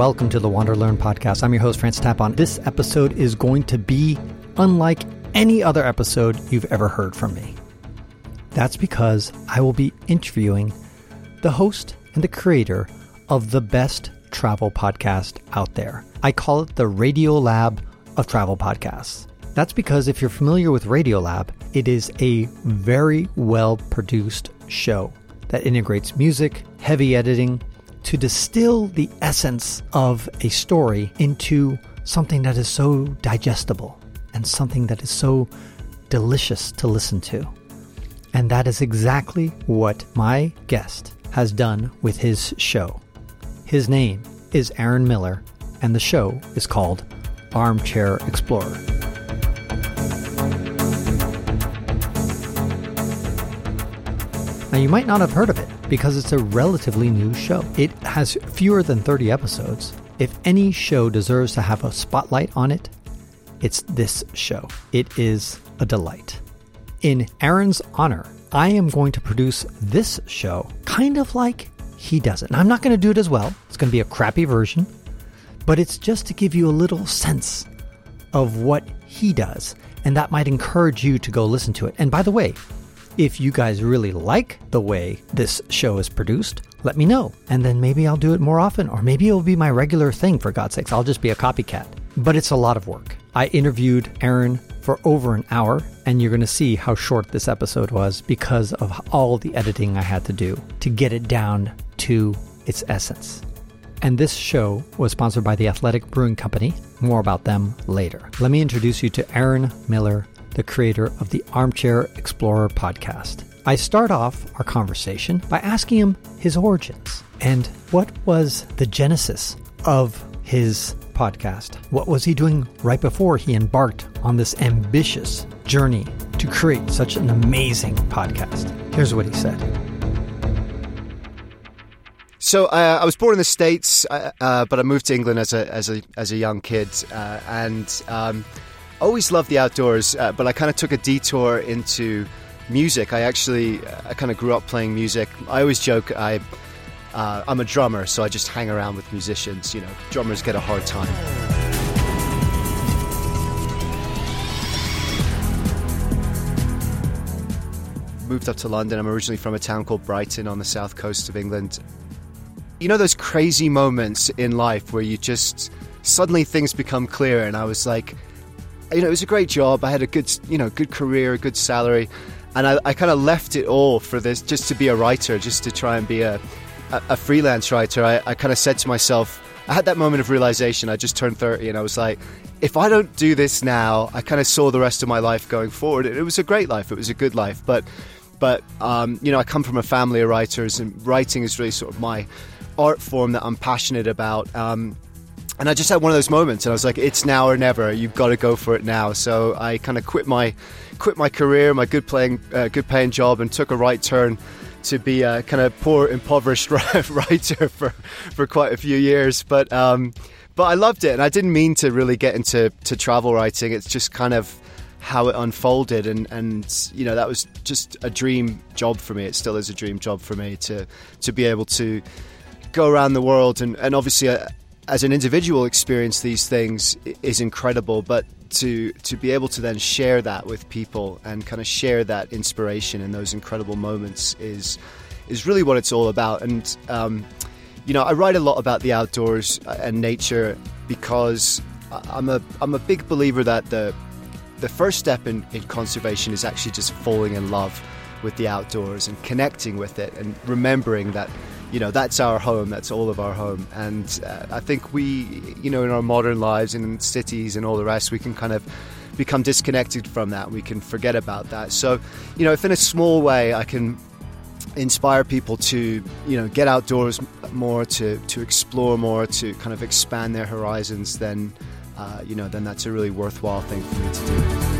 welcome to the Wander Learn podcast. I'm your host, Francis Tapon. This episode is going to be unlike any other episode you've ever heard from me. That's because I will be interviewing the host and the creator of the best travel podcast out there. I call it the Radio Lab of travel podcasts. That's because if you're familiar with Radiolab, it is a very well produced show that integrates music, heavy editing, to distill the essence of a story into something that is so digestible and something that is so delicious to listen to. And that is exactly what my guest has done with his show. His name is Aaron Miller, and the show is called Armchair Explorer. Now, you might not have heard of it because it's a relatively new show. It has fewer than 30 episodes. If any show deserves to have a spotlight on it, it's this show. It is a delight. In Aaron's honor, I am going to produce this show kind of like he does it. I'm not going to do it as well. It's going to be a crappy version, but it's just to give you a little sense of what he does. And that might encourage you to go listen to it. And by the way, if you guys really like the way this show is produced, let me know. And then maybe I'll do it more often, or maybe it'll be my regular thing, for God's sakes. I'll just be a copycat. But it's a lot of work. I interviewed Aaron for over an hour, and you're going to see how short this episode was because of all the editing I had to do to get it down to its essence. And this show was sponsored by the Athletic Brewing Company. More about them later. Let me introduce you to Aaron Miller the creator of the Armchair Explorer podcast. I start off our conversation by asking him his origins and what was the genesis of his podcast. What was he doing right before he embarked on this ambitious journey to create such an amazing podcast? Here's what he said. So uh, I was born in the states, uh, uh, but I moved to England as a as a as a young kid, uh, and um, always loved the outdoors, uh, but I kind of took a detour into music. I actually, I kind of grew up playing music. I always joke I, uh, I'm a drummer, so I just hang around with musicians. You know, drummers get a hard time. Moved up to London. I'm originally from a town called Brighton on the south coast of England. You know those crazy moments in life where you just suddenly things become clear, and I was like, you know, it was a great job. I had a good, you know, good career, a good salary, and I, I kind of left it all for this, just to be a writer, just to try and be a, a, a freelance writer. I, I kind of said to myself, I had that moment of realization. I just turned 30, and I was like, if I don't do this now, I kind of saw the rest of my life going forward. It was a great life. It was a good life, but, but um, you know, I come from a family of writers, and writing is really sort of my art form that I'm passionate about. Um, and I just had one of those moments, and I was like, "It's now or never. You've got to go for it now." So I kind of quit my quit my career, my good playing, uh, good paying job, and took a right turn to be a kind of poor, impoverished writer for for quite a few years. But um, but I loved it, and I didn't mean to really get into to travel writing. It's just kind of how it unfolded, and and you know that was just a dream job for me. It still is a dream job for me to to be able to go around the world and, and obviously uh, as an individual experience these things is incredible, but to to be able to then share that with people and kind of share that inspiration and those incredible moments is is really what it's all about. And um, you know, I write a lot about the outdoors and nature because I'm a I'm a big believer that the the first step in, in conservation is actually just falling in love with the outdoors and connecting with it and remembering that you know that's our home that's all of our home. And uh, i think we you know in our modern lives in cities and all the rest we can kind of become disconnected from that. We can forget about that. So you know if in a small way i can inspire people to you know get outdoors more to to explore more to kind of expand their horizons then uh, you know then that's a really worthwhile thing for me to do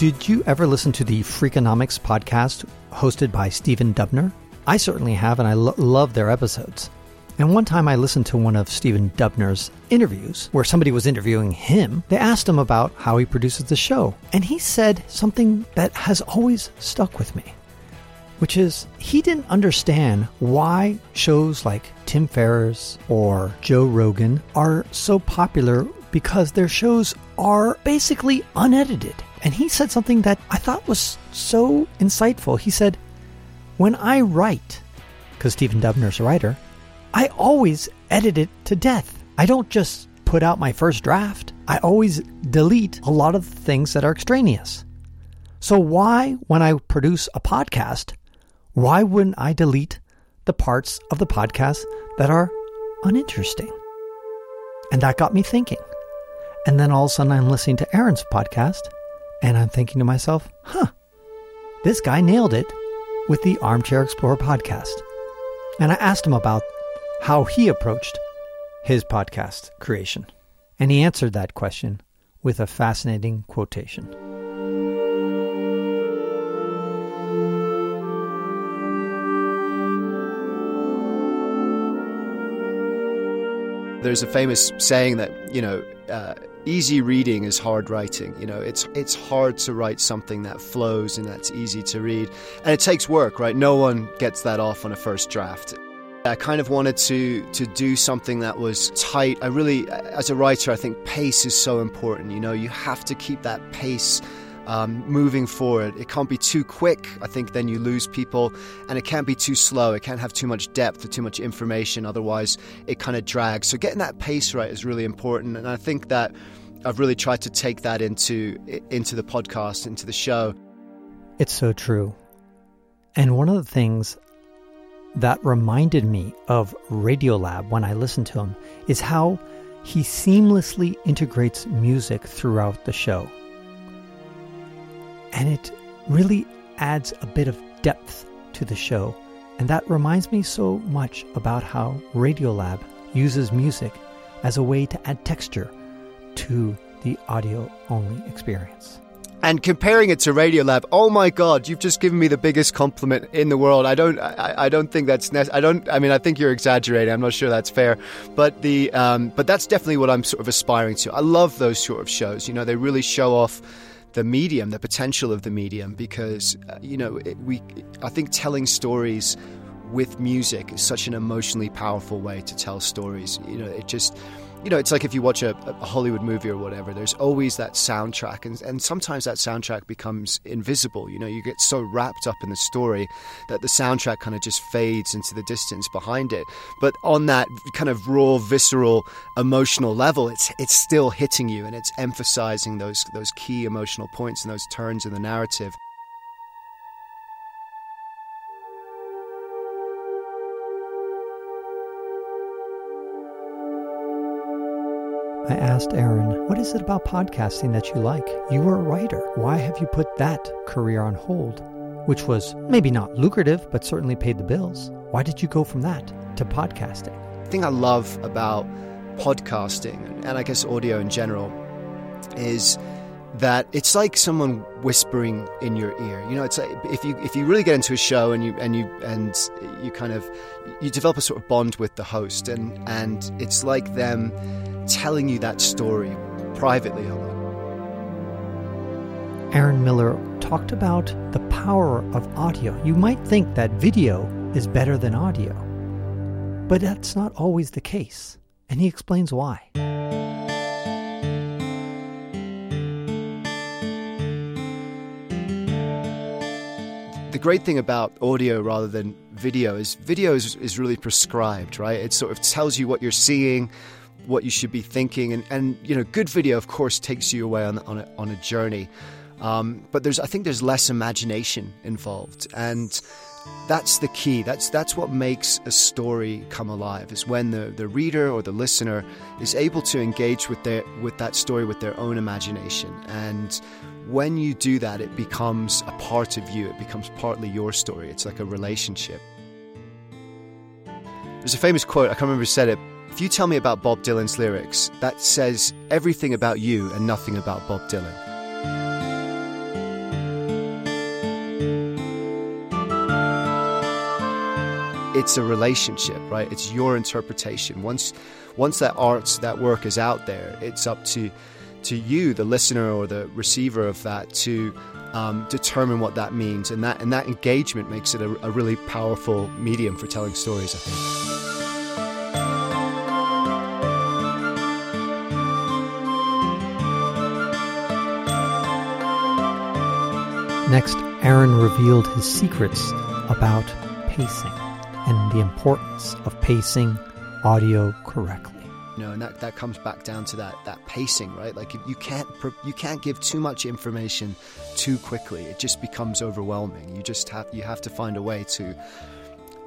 Did you ever listen to the Freakonomics podcast hosted by Stephen Dubner? I certainly have, and I lo- love their episodes. And one time I listened to one of Stephen Dubner's interviews where somebody was interviewing him. They asked him about how he produces the show. And he said something that has always stuck with me, which is he didn't understand why shows like Tim Ferriss or Joe Rogan are so popular because their shows are basically unedited. And he said something that I thought was so insightful. He said, When I write, because Stephen Dubner's a writer, I always edit it to death. I don't just put out my first draft, I always delete a lot of the things that are extraneous. So, why, when I produce a podcast, why wouldn't I delete the parts of the podcast that are uninteresting? And that got me thinking. And then all of a sudden, I'm listening to Aaron's podcast and I'm thinking to myself, huh, this guy nailed it with the Armchair Explorer podcast. And I asked him about how he approached his podcast creation. And he answered that question with a fascinating quotation. There's a famous saying that, you know, uh, easy reading is hard writing. You know, it's it's hard to write something that flows and that's easy to read. And it takes work, right? No one gets that off on a first draft. I kind of wanted to to do something that was tight. I really as a writer, I think pace is so important. You know, you have to keep that pace um, moving forward. It can't be too quick. I think then you lose people, and it can't be too slow. It can't have too much depth or too much information. Otherwise, it kind of drags. So getting that pace right is really important, and I think that I've really tried to take that into into the podcast, into the show. It's so true. And one of the things that reminded me of Radiolab when I listened to him is how he seamlessly integrates music throughout the show and it really adds a bit of depth to the show. And that reminds me so much about how Radiolab uses music as a way to add texture to the audio only experience. And comparing it to Radiolab, oh my God, you've just given me the biggest compliment in the world. I don't, I, I don't think that's, ne- I don't, I mean, I think you're exaggerating. I'm not sure that's fair, but the, um, but that's definitely what I'm sort of aspiring to. I love those sort of shows. You know, they really show off the medium, the potential of the medium, because uh, you know it, we. I think telling stories with music is such an emotionally powerful way to tell stories. You know, it just you know, it's like if you watch a, a, Hollywood movie or whatever, there's always that soundtrack. And, and sometimes that soundtrack becomes invisible. You know, you get so wrapped up in the story that the soundtrack kind of just fades into the distance behind it. But on that kind of raw, visceral, emotional level, it's, it's still hitting you and it's emphasizing those, those key emotional points and those turns in the narrative. I asked Aaron, What is it about podcasting that you like? You were a writer. Why have you put that career on hold? Which was maybe not lucrative, but certainly paid the bills. Why did you go from that to podcasting? The thing I love about podcasting, and I guess audio in general, is that it's like someone whispering in your ear. You know, it's like if you if you really get into a show and you and you and you kind of you develop a sort of bond with the host, and and it's like them telling you that story privately Aaron Miller talked about the power of audio. You might think that video is better than audio, but that's not always the case, and he explains why. Great thing about audio rather than video is video is, is really prescribed, right? It sort of tells you what you're seeing, what you should be thinking. And, and you know, good video, of course, takes you away on, on, a, on a journey. Um, but there's, I think there's less imagination involved. And that's the key. That's, that's what makes a story come alive, is when the, the reader or the listener is able to engage with, their, with that story with their own imagination. And when you do that, it becomes a part of you, it becomes partly your story. It's like a relationship. There's a famous quote, I can't remember who said it, if you tell me about Bob Dylan's lyrics, that says everything about you and nothing about Bob Dylan. it's a relationship, right? It's your interpretation. Once once that art, that work is out there, it's up to to you, the listener or the receiver of that, to um, determine what that means, and that and that engagement makes it a, a really powerful medium for telling stories. I think. Next, Aaron revealed his secrets about pacing and the importance of pacing audio correctly. Know, and that, that comes back down to that that pacing, right? Like you can't you can't give too much information too quickly. It just becomes overwhelming. You just have you have to find a way to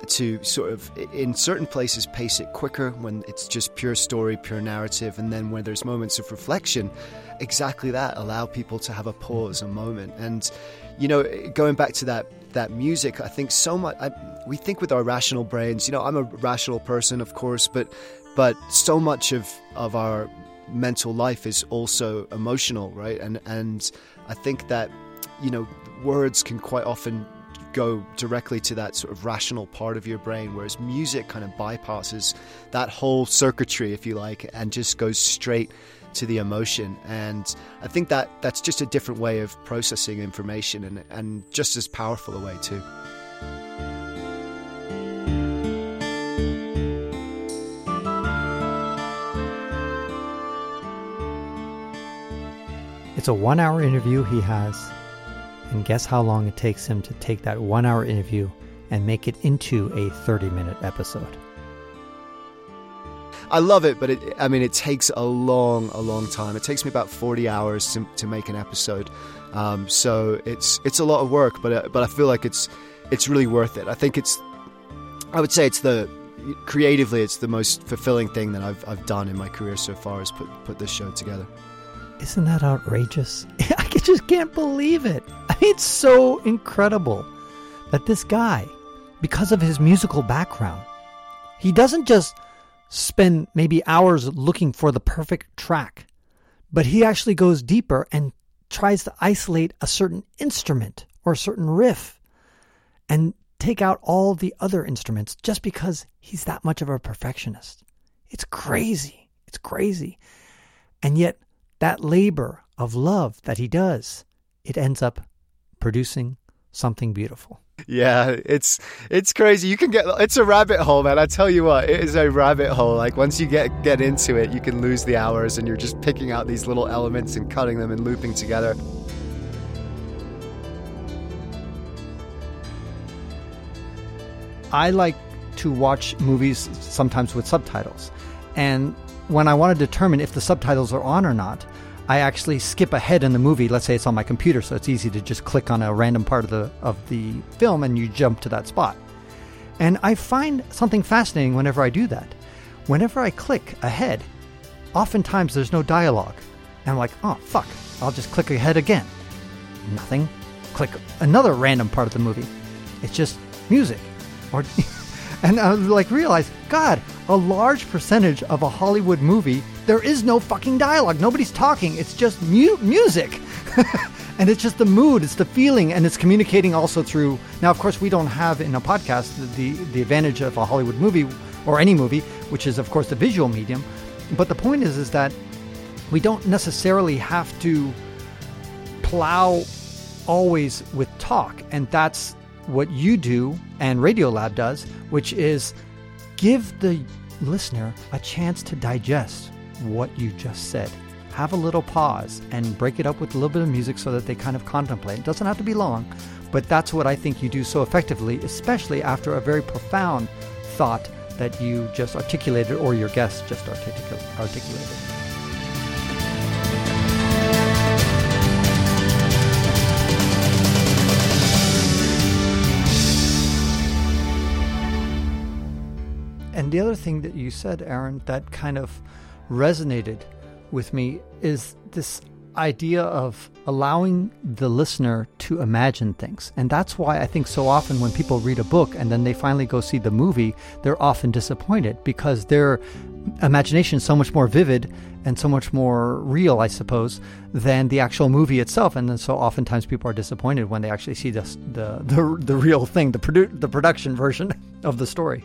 to sort of in certain places pace it quicker when it's just pure story pure narrative and then when there's moments of reflection exactly that allow people to have a pause a moment and you know going back to that that music i think so much I, we think with our rational brains you know i'm a rational person of course but but so much of of our mental life is also emotional right and and i think that you know words can quite often go directly to that sort of rational part of your brain, whereas music kind of bypasses that whole circuitry, if you like, and just goes straight to the emotion. And I think that that's just a different way of processing information and, and just as powerful a way, too. It's a one hour interview he has and guess how long it takes him to take that one hour interview and make it into a 30 minute episode? I love it, but it, I mean, it takes a long, a long time. It takes me about 40 hours to, to make an episode. Um, so it's it's a lot of work, but uh, but I feel like it's it's really worth it. I think it's I would say it's the creatively it's the most fulfilling thing that I've I've done in my career so far is put put this show together. Isn't that outrageous? I just can't believe it. I mean, it's so incredible that this guy, because of his musical background, he doesn't just spend maybe hours looking for the perfect track, but he actually goes deeper and tries to isolate a certain instrument or a certain riff and take out all the other instruments just because he's that much of a perfectionist. It's crazy. It's crazy. And yet, that labor of love that he does, it ends up producing something beautiful. Yeah, it's it's crazy. You can get it's a rabbit hole, man. I tell you what, it is a rabbit hole. Like once you get get into it, you can lose the hours and you're just picking out these little elements and cutting them and looping together. I like to watch movies sometimes with subtitles. And when I want to determine if the subtitles are on or not, I actually skip ahead in the movie. Let's say it's on my computer, so it's easy to just click on a random part of the of the film and you jump to that spot. And I find something fascinating whenever I do that. Whenever I click ahead, oftentimes there's no dialogue. And I'm like, oh fuck, I'll just click ahead again. Nothing. Click another random part of the movie. It's just music. Or and I like realize, God, a large percentage of a Hollywood movie there is no fucking dialogue. Nobody's talking. It's just mu- music. and it's just the mood, it's the feeling, and it's communicating also through. Now, of course, we don't have in a podcast the, the advantage of a Hollywood movie or any movie, which is, of course, the visual medium. But the point is, is that we don't necessarily have to plow always with talk. And that's what you do and Radiolab does, which is give the listener a chance to digest what you just said. Have a little pause and break it up with a little bit of music so that they kind of contemplate. It doesn't have to be long, but that's what I think you do so effectively, especially after a very profound thought that you just articulated or your guest just articulated. And the other thing that you said, Aaron, that kind of resonated with me is this idea of allowing the listener to imagine things. And that's why I think so often when people read a book and then they finally go see the movie, they're often disappointed because their imagination is so much more vivid and so much more real, I suppose, than the actual movie itself. And then so oftentimes people are disappointed when they actually see the the the, the real thing, the produ- the production version of the story.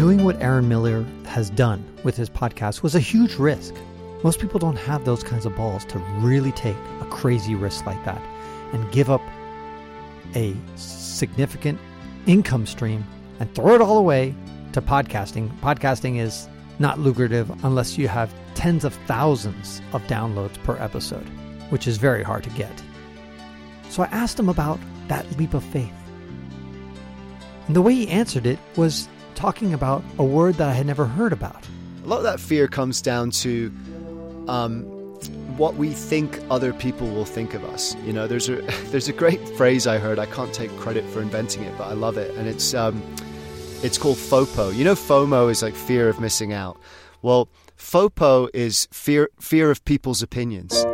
Doing what Aaron Miller has done with his podcast was a huge risk. Most people don't have those kinds of balls to really take a crazy risk like that and give up a significant income stream and throw it all away to podcasting. Podcasting is not lucrative unless you have tens of thousands of downloads per episode, which is very hard to get. So I asked him about that leap of faith. And the way he answered it was talking about a word that I had never heard about. A lot of that fear comes down to um, what we think other people will think of us. You know, there's a there's a great phrase I heard. I can't take credit for inventing it, but I love it, and it's um, it's called FOPO. You know, FOMO is like fear of missing out. Well, FOPO is fear fear of people's opinions.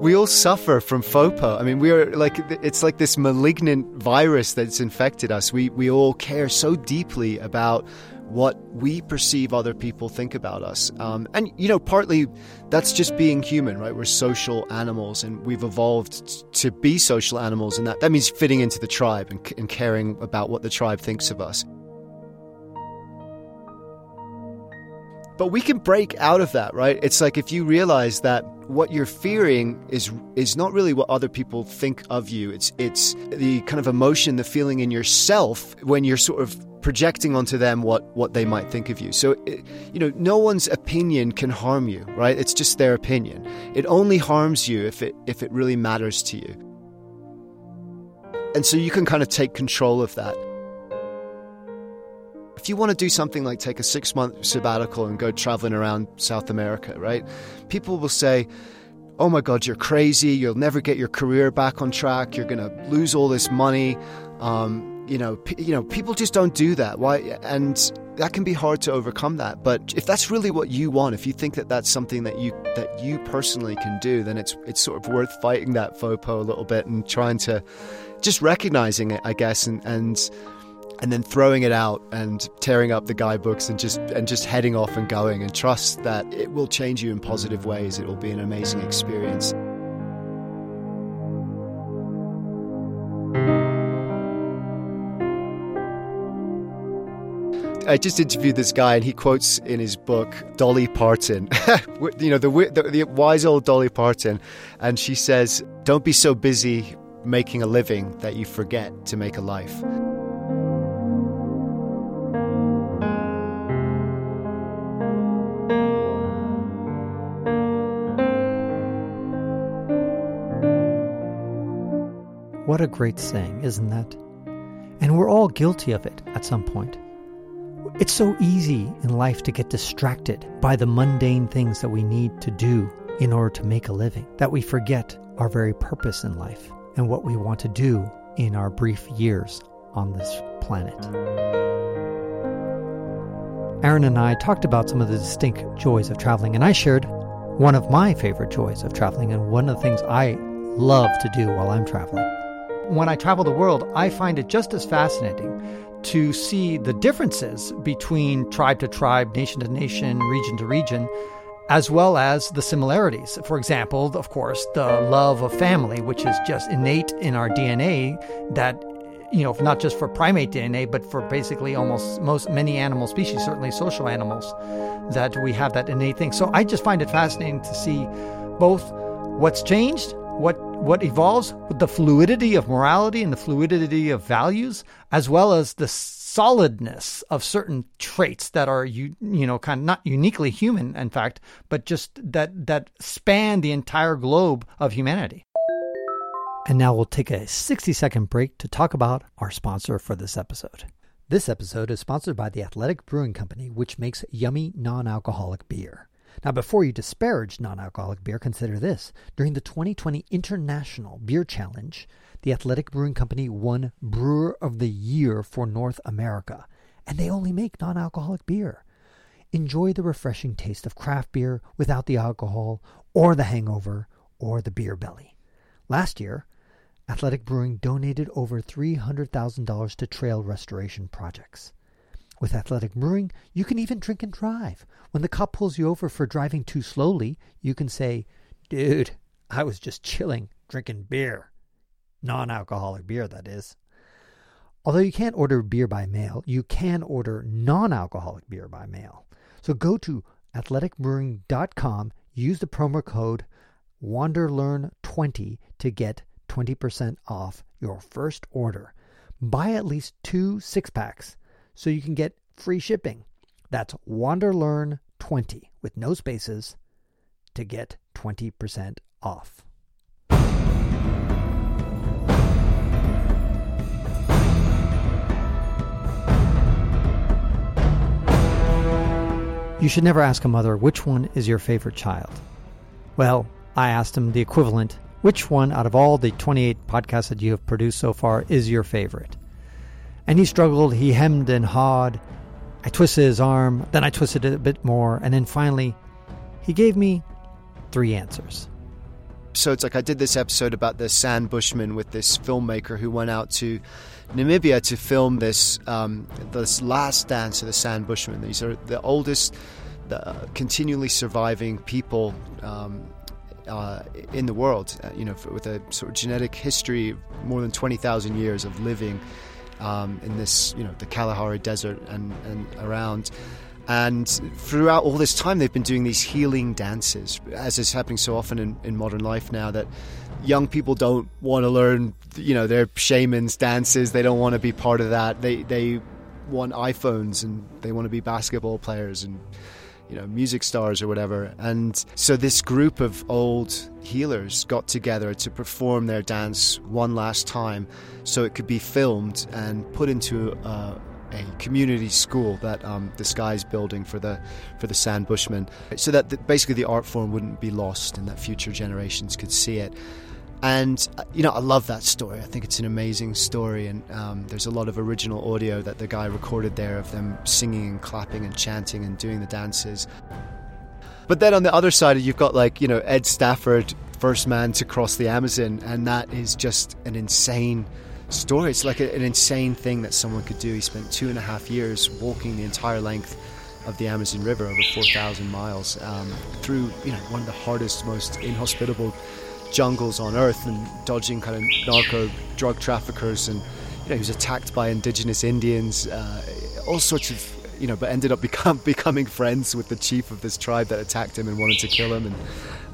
We all suffer from FOPO. I mean, we are like it's like this malignant virus that's infected us. We we all care so deeply about what we perceive other people think about us. Um, and, you know, partly that's just being human, right? We're social animals and we've evolved to be social animals. And that, that means fitting into the tribe and, and caring about what the tribe thinks of us. But we can break out of that, right? It's like if you realize that what you're fearing is is not really what other people think of you. It's it's the kind of emotion, the feeling in yourself when you're sort of projecting onto them what what they might think of you. So it, you know, no one's opinion can harm you, right? It's just their opinion. It only harms you if it if it really matters to you. And so you can kind of take control of that. If you want to do something like take a six month sabbatical and go traveling around South America, right? People will say, Oh my God, you're crazy. You'll never get your career back on track. You're going to lose all this money. Um, you know, p- you know, people just don't do that. Why? And that can be hard to overcome that. But if that's really what you want, if you think that that's something that you that you personally can do, then it's it's sort of worth fighting that FOPO a little bit and trying to just recognizing it, I guess, and and and then throwing it out and tearing up the guidebooks and just and just heading off and going and trust that it will change you in positive ways. It will be an amazing experience. I just interviewed this guy, and he quotes in his book Dolly Parton, you know, the, the, the wise old Dolly Parton, and she says, "Don't be so busy making a living that you forget to make a life." What a great saying, isn't that? And we're all guilty of it at some point. It's so easy in life to get distracted by the mundane things that we need to do in order to make a living that we forget our very purpose in life and what we want to do in our brief years on this planet. Aaron and I talked about some of the distinct joys of traveling, and I shared one of my favorite joys of traveling and one of the things I love to do while I'm traveling when I travel the world, I find it just as fascinating to see the differences between tribe to tribe, nation to nation, region to region, as well as the similarities. For example, of course, the love of family, which is just innate in our DNA that you know, not just for primate DNA, but for basically almost most many animal species, certainly social animals, that we have that innate thing. So I just find it fascinating to see both what's changed what what evolves with the fluidity of morality and the fluidity of values, as well as the solidness of certain traits that are you you know kind of not uniquely human, in fact, but just that that span the entire globe of humanity. And now we'll take a 60 second break to talk about our sponsor for this episode. This episode is sponsored by the Athletic Brewing Company, which makes yummy non alcoholic beer. Now, before you disparage non alcoholic beer, consider this. During the 2020 International Beer Challenge, the Athletic Brewing Company won Brewer of the Year for North America, and they only make non alcoholic beer. enjoy the refreshing taste of craft beer without the alcohol or the hangover or the beer belly. Last year, Athletic Brewing donated over $300,000 to trail restoration projects. With Athletic Brewing, you can even drink and drive. When the cop pulls you over for driving too slowly, you can say, Dude, I was just chilling, drinking beer. Non alcoholic beer, that is. Although you can't order beer by mail, you can order non alcoholic beer by mail. So go to athleticbrewing.com, use the promo code WanderLearn20 to get 20% off your first order. Buy at least two six packs so you can get free shipping. That's WanderLearn20 with no spaces to get 20% off. You should never ask a mother which one is your favorite child. Well, I asked him the equivalent which one out of all the 28 podcasts that you have produced so far is your favorite? And he struggled, he hemmed and hawed. I twisted his arm, then I twisted it a bit more, and then finally, he gave me three answers. So it's like I did this episode about the San Bushman with this filmmaker who went out to Namibia to film this um, this last dance of the San Bushmen. These are the oldest, the, uh, continually surviving people um, uh, in the world. Uh, you know, with a sort of genetic history, more than twenty thousand years of living um, in this, you know, the Kalahari Desert and, and around. And throughout all this time, they've been doing these healing dances, as is happening so often in, in modern life now that young people don't want to learn, you know, their shamans dances. They don't want to be part of that. They they want iPhones and they want to be basketball players and you know music stars or whatever. And so this group of old healers got together to perform their dance one last time, so it could be filmed and put into a, a community school that um, this guy's building for the for the San Bushmen, so that the, basically the art form wouldn't be lost and that future generations could see it. And uh, you know, I love that story. I think it's an amazing story, and um, there's a lot of original audio that the guy recorded there of them singing and clapping and chanting and doing the dances. But then on the other side, you've got like you know Ed Stafford, first man to cross the Amazon, and that is just an insane story. It's like a, an insane thing that someone could do. He spent two and a half years walking the entire length of the Amazon River, over 4,000 miles, um, through you know one of the hardest, most inhospitable jungles on Earth and dodging kind of narco drug traffickers, and you know he was attacked by indigenous Indians, uh, all sorts of you know, but ended up become, becoming friends with the chief of this tribe that attacked him and wanted to kill him, and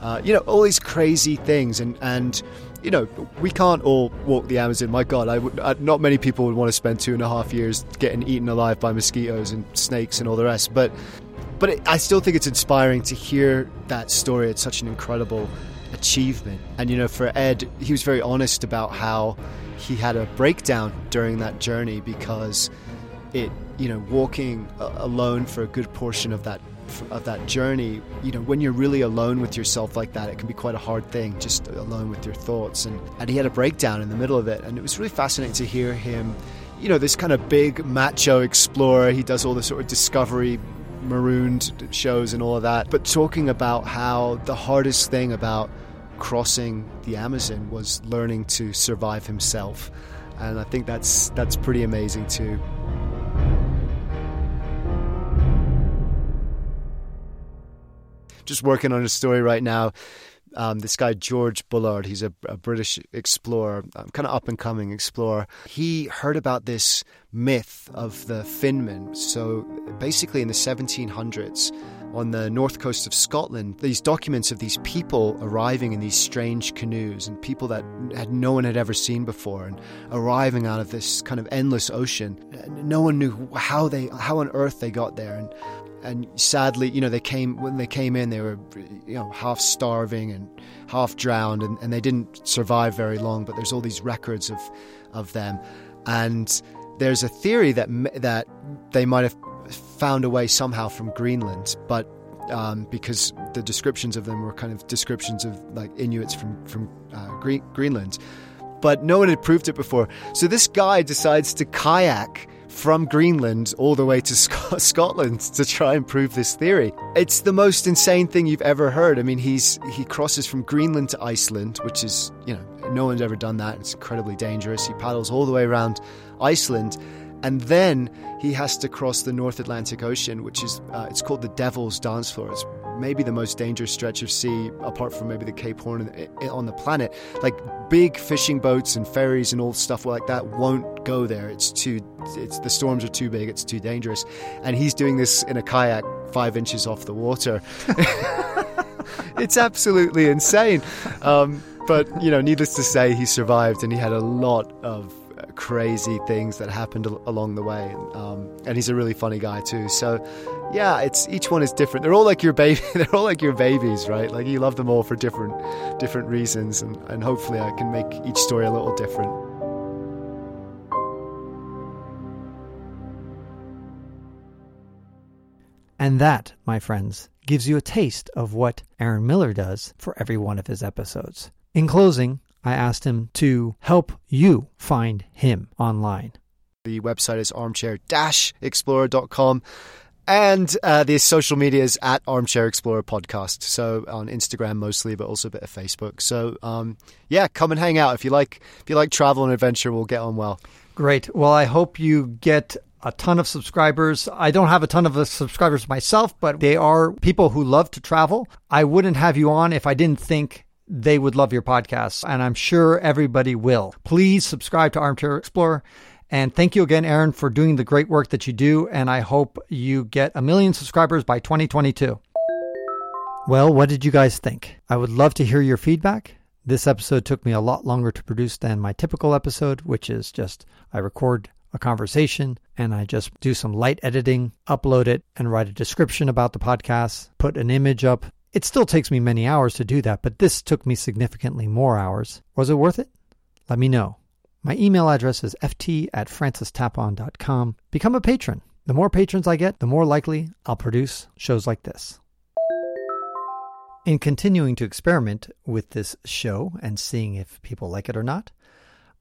uh, you know all these crazy things, and and you know we can't all walk the Amazon. My God, I would, uh, not many people would want to spend two and a half years getting eaten alive by mosquitoes and snakes and all the rest, but. But it, I still think it's inspiring to hear that story. It's such an incredible achievement. And you know, for Ed, he was very honest about how he had a breakdown during that journey because it, you know, walking alone for a good portion of that of that journey, you know, when you're really alone with yourself like that, it can be quite a hard thing, just alone with your thoughts. And, and he had a breakdown in the middle of it. And it was really fascinating to hear him, you know, this kind of big macho explorer. He does all the sort of discovery marooned shows and all of that, but talking about how the hardest thing about crossing the Amazon was learning to survive himself. And I think that's that's pretty amazing too. Just working on a story right now. Um, this guy George Bullard, he's a, a British explorer, um, kind of up and coming explorer. He heard about this myth of the Finmen. So basically, in the 1700s, on the north coast of Scotland, these documents of these people arriving in these strange canoes and people that had no one had ever seen before and arriving out of this kind of endless ocean. No one knew how they how on earth they got there and and sadly, you know, they came when they came in, they were, you know, half starving and half drowned, and, and they didn't survive very long. But there's all these records of of them, and there's a theory that that they might have found a way somehow from Greenland, but um, because the descriptions of them were kind of descriptions of like Inuits from from uh, Greenland, but no one had proved it before. So this guy decides to kayak from Greenland all the way to Sc- Scotland to try and prove this theory. It's the most insane thing you've ever heard. I mean, he's he crosses from Greenland to Iceland, which is, you know, no one's ever done that. It's incredibly dangerous. He paddles all the way around Iceland and then he has to cross the North Atlantic Ocean, which is uh, it's called the Devil's Dance Floor. It's maybe the most dangerous stretch of sea, apart from maybe the Cape Horn on the planet. Like big fishing boats and ferries and all stuff like that won't go there. It's too, it's the storms are too big. It's too dangerous. And he's doing this in a kayak five inches off the water. it's absolutely insane. Um, but you know, needless to say, he survived, and he had a lot of crazy things that happened along the way. Um, and he's a really funny guy too. So, yeah, it's each one is different. They're all like your baby. They're all like your babies, right? Like you love them all for different different reasons, and, and hopefully, I can make each story a little different. And that, my friends, gives you a taste of what Aaron Miller does for every one of his episodes. In closing, I asked him to help you find him online. The website is armchair-explorer.com and uh, the social media is at Armchair Explorer Podcast. So on Instagram mostly, but also a bit of Facebook. So um, yeah, come and hang out if you like. If you like travel and adventure, we'll get on well. Great. Well, I hope you get a ton of subscribers. I don't have a ton of subscribers myself, but they are people who love to travel. I wouldn't have you on if I didn't think they would love your podcast, and I'm sure everybody will. Please subscribe to Armchair Explorer. And thank you again, Aaron, for doing the great work that you do. And I hope you get a million subscribers by 2022. Well, what did you guys think? I would love to hear your feedback. This episode took me a lot longer to produce than my typical episode, which is just I record a conversation and I just do some light editing, upload it, and write a description about the podcast, put an image up, it still takes me many hours to do that, but this took me significantly more hours. Was it worth it? Let me know. My email address is ft at francistapon.com. Become a patron. The more patrons I get, the more likely I'll produce shows like this. In continuing to experiment with this show and seeing if people like it or not,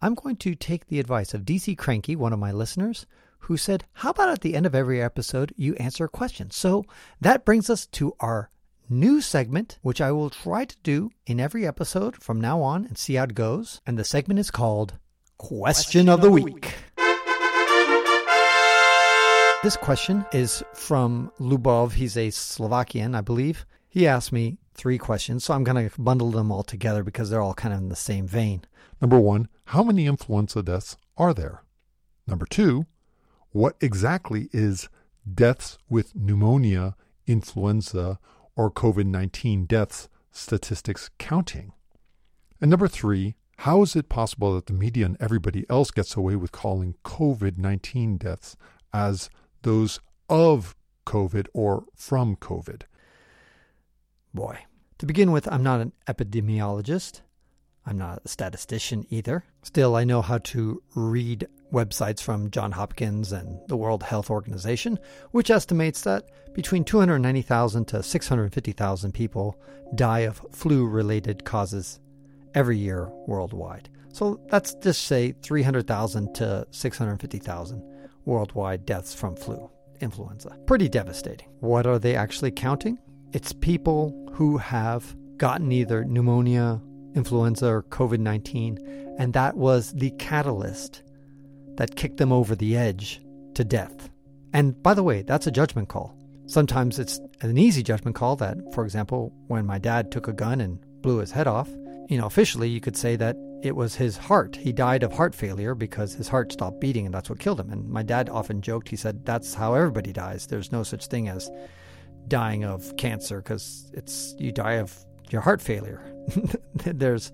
I'm going to take the advice of DC Cranky, one of my listeners, who said, How about at the end of every episode you answer a question? So that brings us to our new segment, which I will try to do in every episode from now on and see how it goes. And the segment is called Question, question of the Week. week. This question is from Lubov. He's a Slovakian, I believe. He asked me three questions, so I'm going to bundle them all together because they're all kind of in the same vein. Number one, how many influenza deaths are there? Number two, what exactly is deaths with pneumonia, influenza, or COVID 19 deaths statistics counting? And number three, how is it possible that the media and everybody else gets away with calling COVID 19 deaths as those of COVID or from COVID? Boy. To begin with, I'm not an epidemiologist. I'm not a statistician either. Still, I know how to read websites from John Hopkins and the World Health Organization, which estimates that between 290,000 to 650,000 people die of flu related causes every year worldwide. So let's just say 300,000 to 650,000 worldwide deaths from flu, influenza. Pretty devastating. What are they actually counting? It's people who have gotten either pneumonia, influenza, or COVID 19, and that was the catalyst that kicked them over the edge to death. And by the way, that's a judgment call. Sometimes it's an easy judgment call that, for example, when my dad took a gun and blew his head off, you know, officially you could say that it was his heart. He died of heart failure because his heart stopped beating and that's what killed him. And my dad often joked, he said, that's how everybody dies. There's no such thing as dying of cancer because it's you die of your heart failure. There's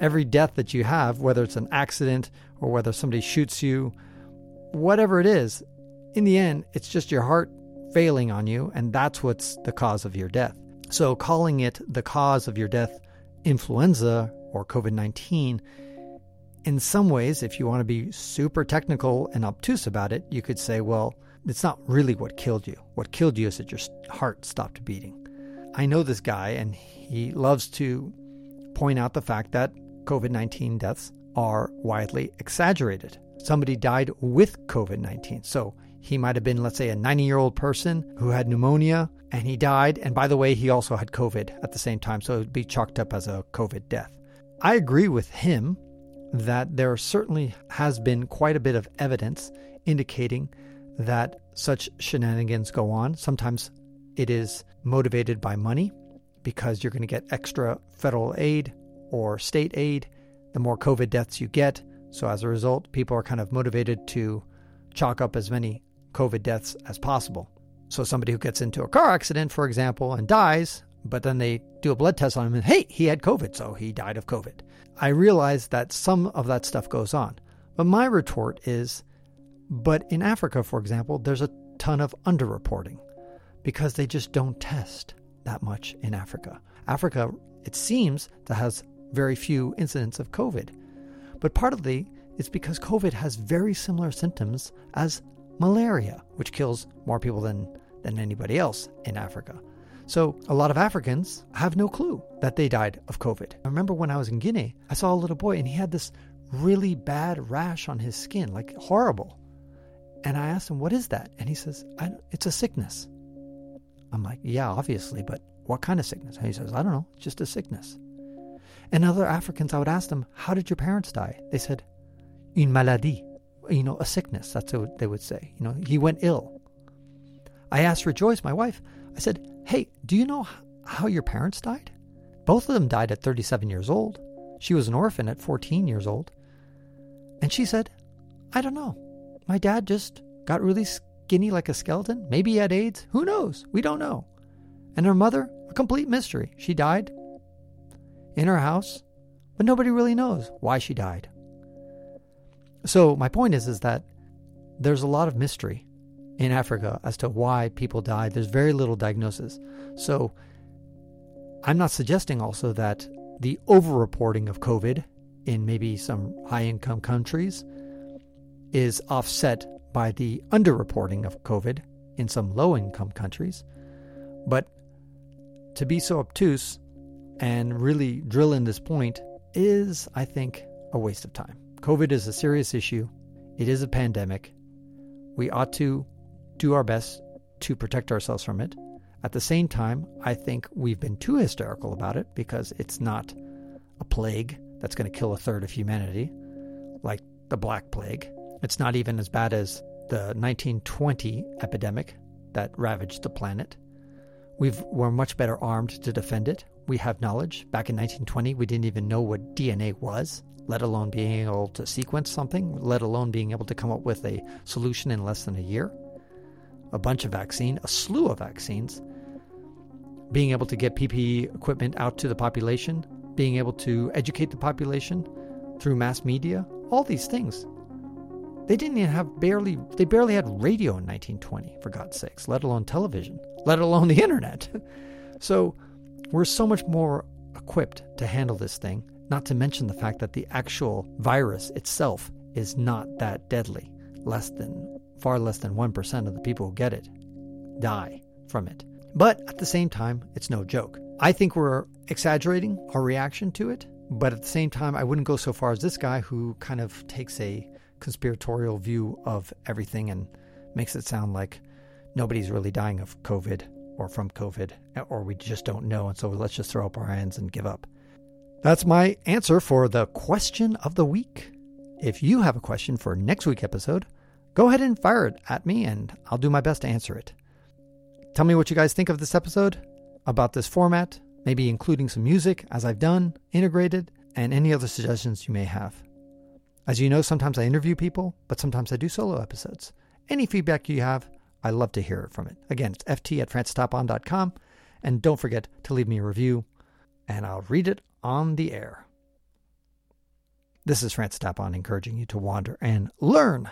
every death that you have, whether it's an accident or whether somebody shoots you, whatever it is, in the end, it's just your heart failing on you, and that's what's the cause of your death. So, calling it the cause of your death, influenza or COVID 19, in some ways, if you want to be super technical and obtuse about it, you could say, well, it's not really what killed you. What killed you is that your heart stopped beating. I know this guy, and he loves to point out the fact that COVID 19 deaths are widely exaggerated. somebody died with COVID 19. So he might have been, let's say, a 90 year old person who had pneumonia and he died. And by the way, he also had COVID at the same time. So it would be chalked up as a COVID death. I agree with him that there certainly has been quite a bit of evidence indicating that such shenanigans go on. Sometimes it is motivated by money because you're going to get extra federal aid or state aid the more COVID deaths you get. So as a result, people are kind of motivated to chalk up as many COVID deaths as possible. So somebody who gets into a car accident, for example, and dies, but then they do a blood test on him and hey, he had COVID, so he died of COVID. I realize that some of that stuff goes on. But my retort is but in Africa, for example, there's a ton of underreporting because they just don't test that much in Africa. Africa, it seems, that has very few incidents of COVID. But partly it's because COVID has very similar symptoms as malaria, which kills more people than, than anybody else in Africa. So a lot of Africans have no clue that they died of COVID. I remember when I was in Guinea, I saw a little boy and he had this really bad rash on his skin, like horrible. And I asked him, What is that? And he says, It's a sickness. I'm like, Yeah, obviously, but what kind of sickness? And he says, I don't know, just a sickness. And other Africans, I would ask them, How did your parents die? They said, Une maladie, you know, a sickness. That's what they would say. You know, he went ill. I asked Rejoice, my wife, I said, Hey, do you know how your parents died? Both of them died at 37 years old. She was an orphan at 14 years old. And she said, I don't know. My dad just got really skinny like a skeleton. Maybe he had AIDS. Who knows? We don't know. And her mother, a complete mystery. She died in her house, but nobody really knows why she died. So my point is is that there's a lot of mystery in Africa as to why people died. There's very little diagnosis. So I'm not suggesting also that the overreporting of COVID in maybe some high income countries is offset by the underreporting of COVID in some low income countries. But to be so obtuse and really drill in this point is, I think, a waste of time. COVID is a serious issue, it is a pandemic. We ought to do our best to protect ourselves from it. At the same time, I think we've been too hysterical about it because it's not a plague that's going to kill a third of humanity, like the Black Plague. It's not even as bad as the 1920 epidemic that ravaged the planet. We've, we're much better armed to defend it. We have knowledge. Back in 1920, we didn't even know what DNA was, let alone being able to sequence something, let alone being able to come up with a solution in less than a year. A bunch of vaccine, a slew of vaccines, being able to get PPE equipment out to the population, being able to educate the population through mass media, all these things they didn't even have barely, they barely had radio in 1920, for God's sakes, let alone television, let alone the internet. so we're so much more equipped to handle this thing, not to mention the fact that the actual virus itself is not that deadly. Less than, far less than 1% of the people who get it die from it. But at the same time, it's no joke. I think we're exaggerating our reaction to it, but at the same time, I wouldn't go so far as this guy who kind of takes a conspiratorial view of everything and makes it sound like nobody's really dying of COVID or from COVID, or we just don't know. And so let's just throw up our hands and give up. That's my answer for the question of the week. If you have a question for next week's episode, go ahead and fire it at me and I'll do my best to answer it. Tell me what you guys think of this episode, about this format, maybe including some music as I've done, integrated, and any other suggestions you may have. As you know, sometimes I interview people, but sometimes I do solo episodes. Any feedback you have, I love to hear from it. Again, it's ft at francistapon.com. And don't forget to leave me a review, and I'll read it on the air. This is Francis Tapon encouraging you to wander and learn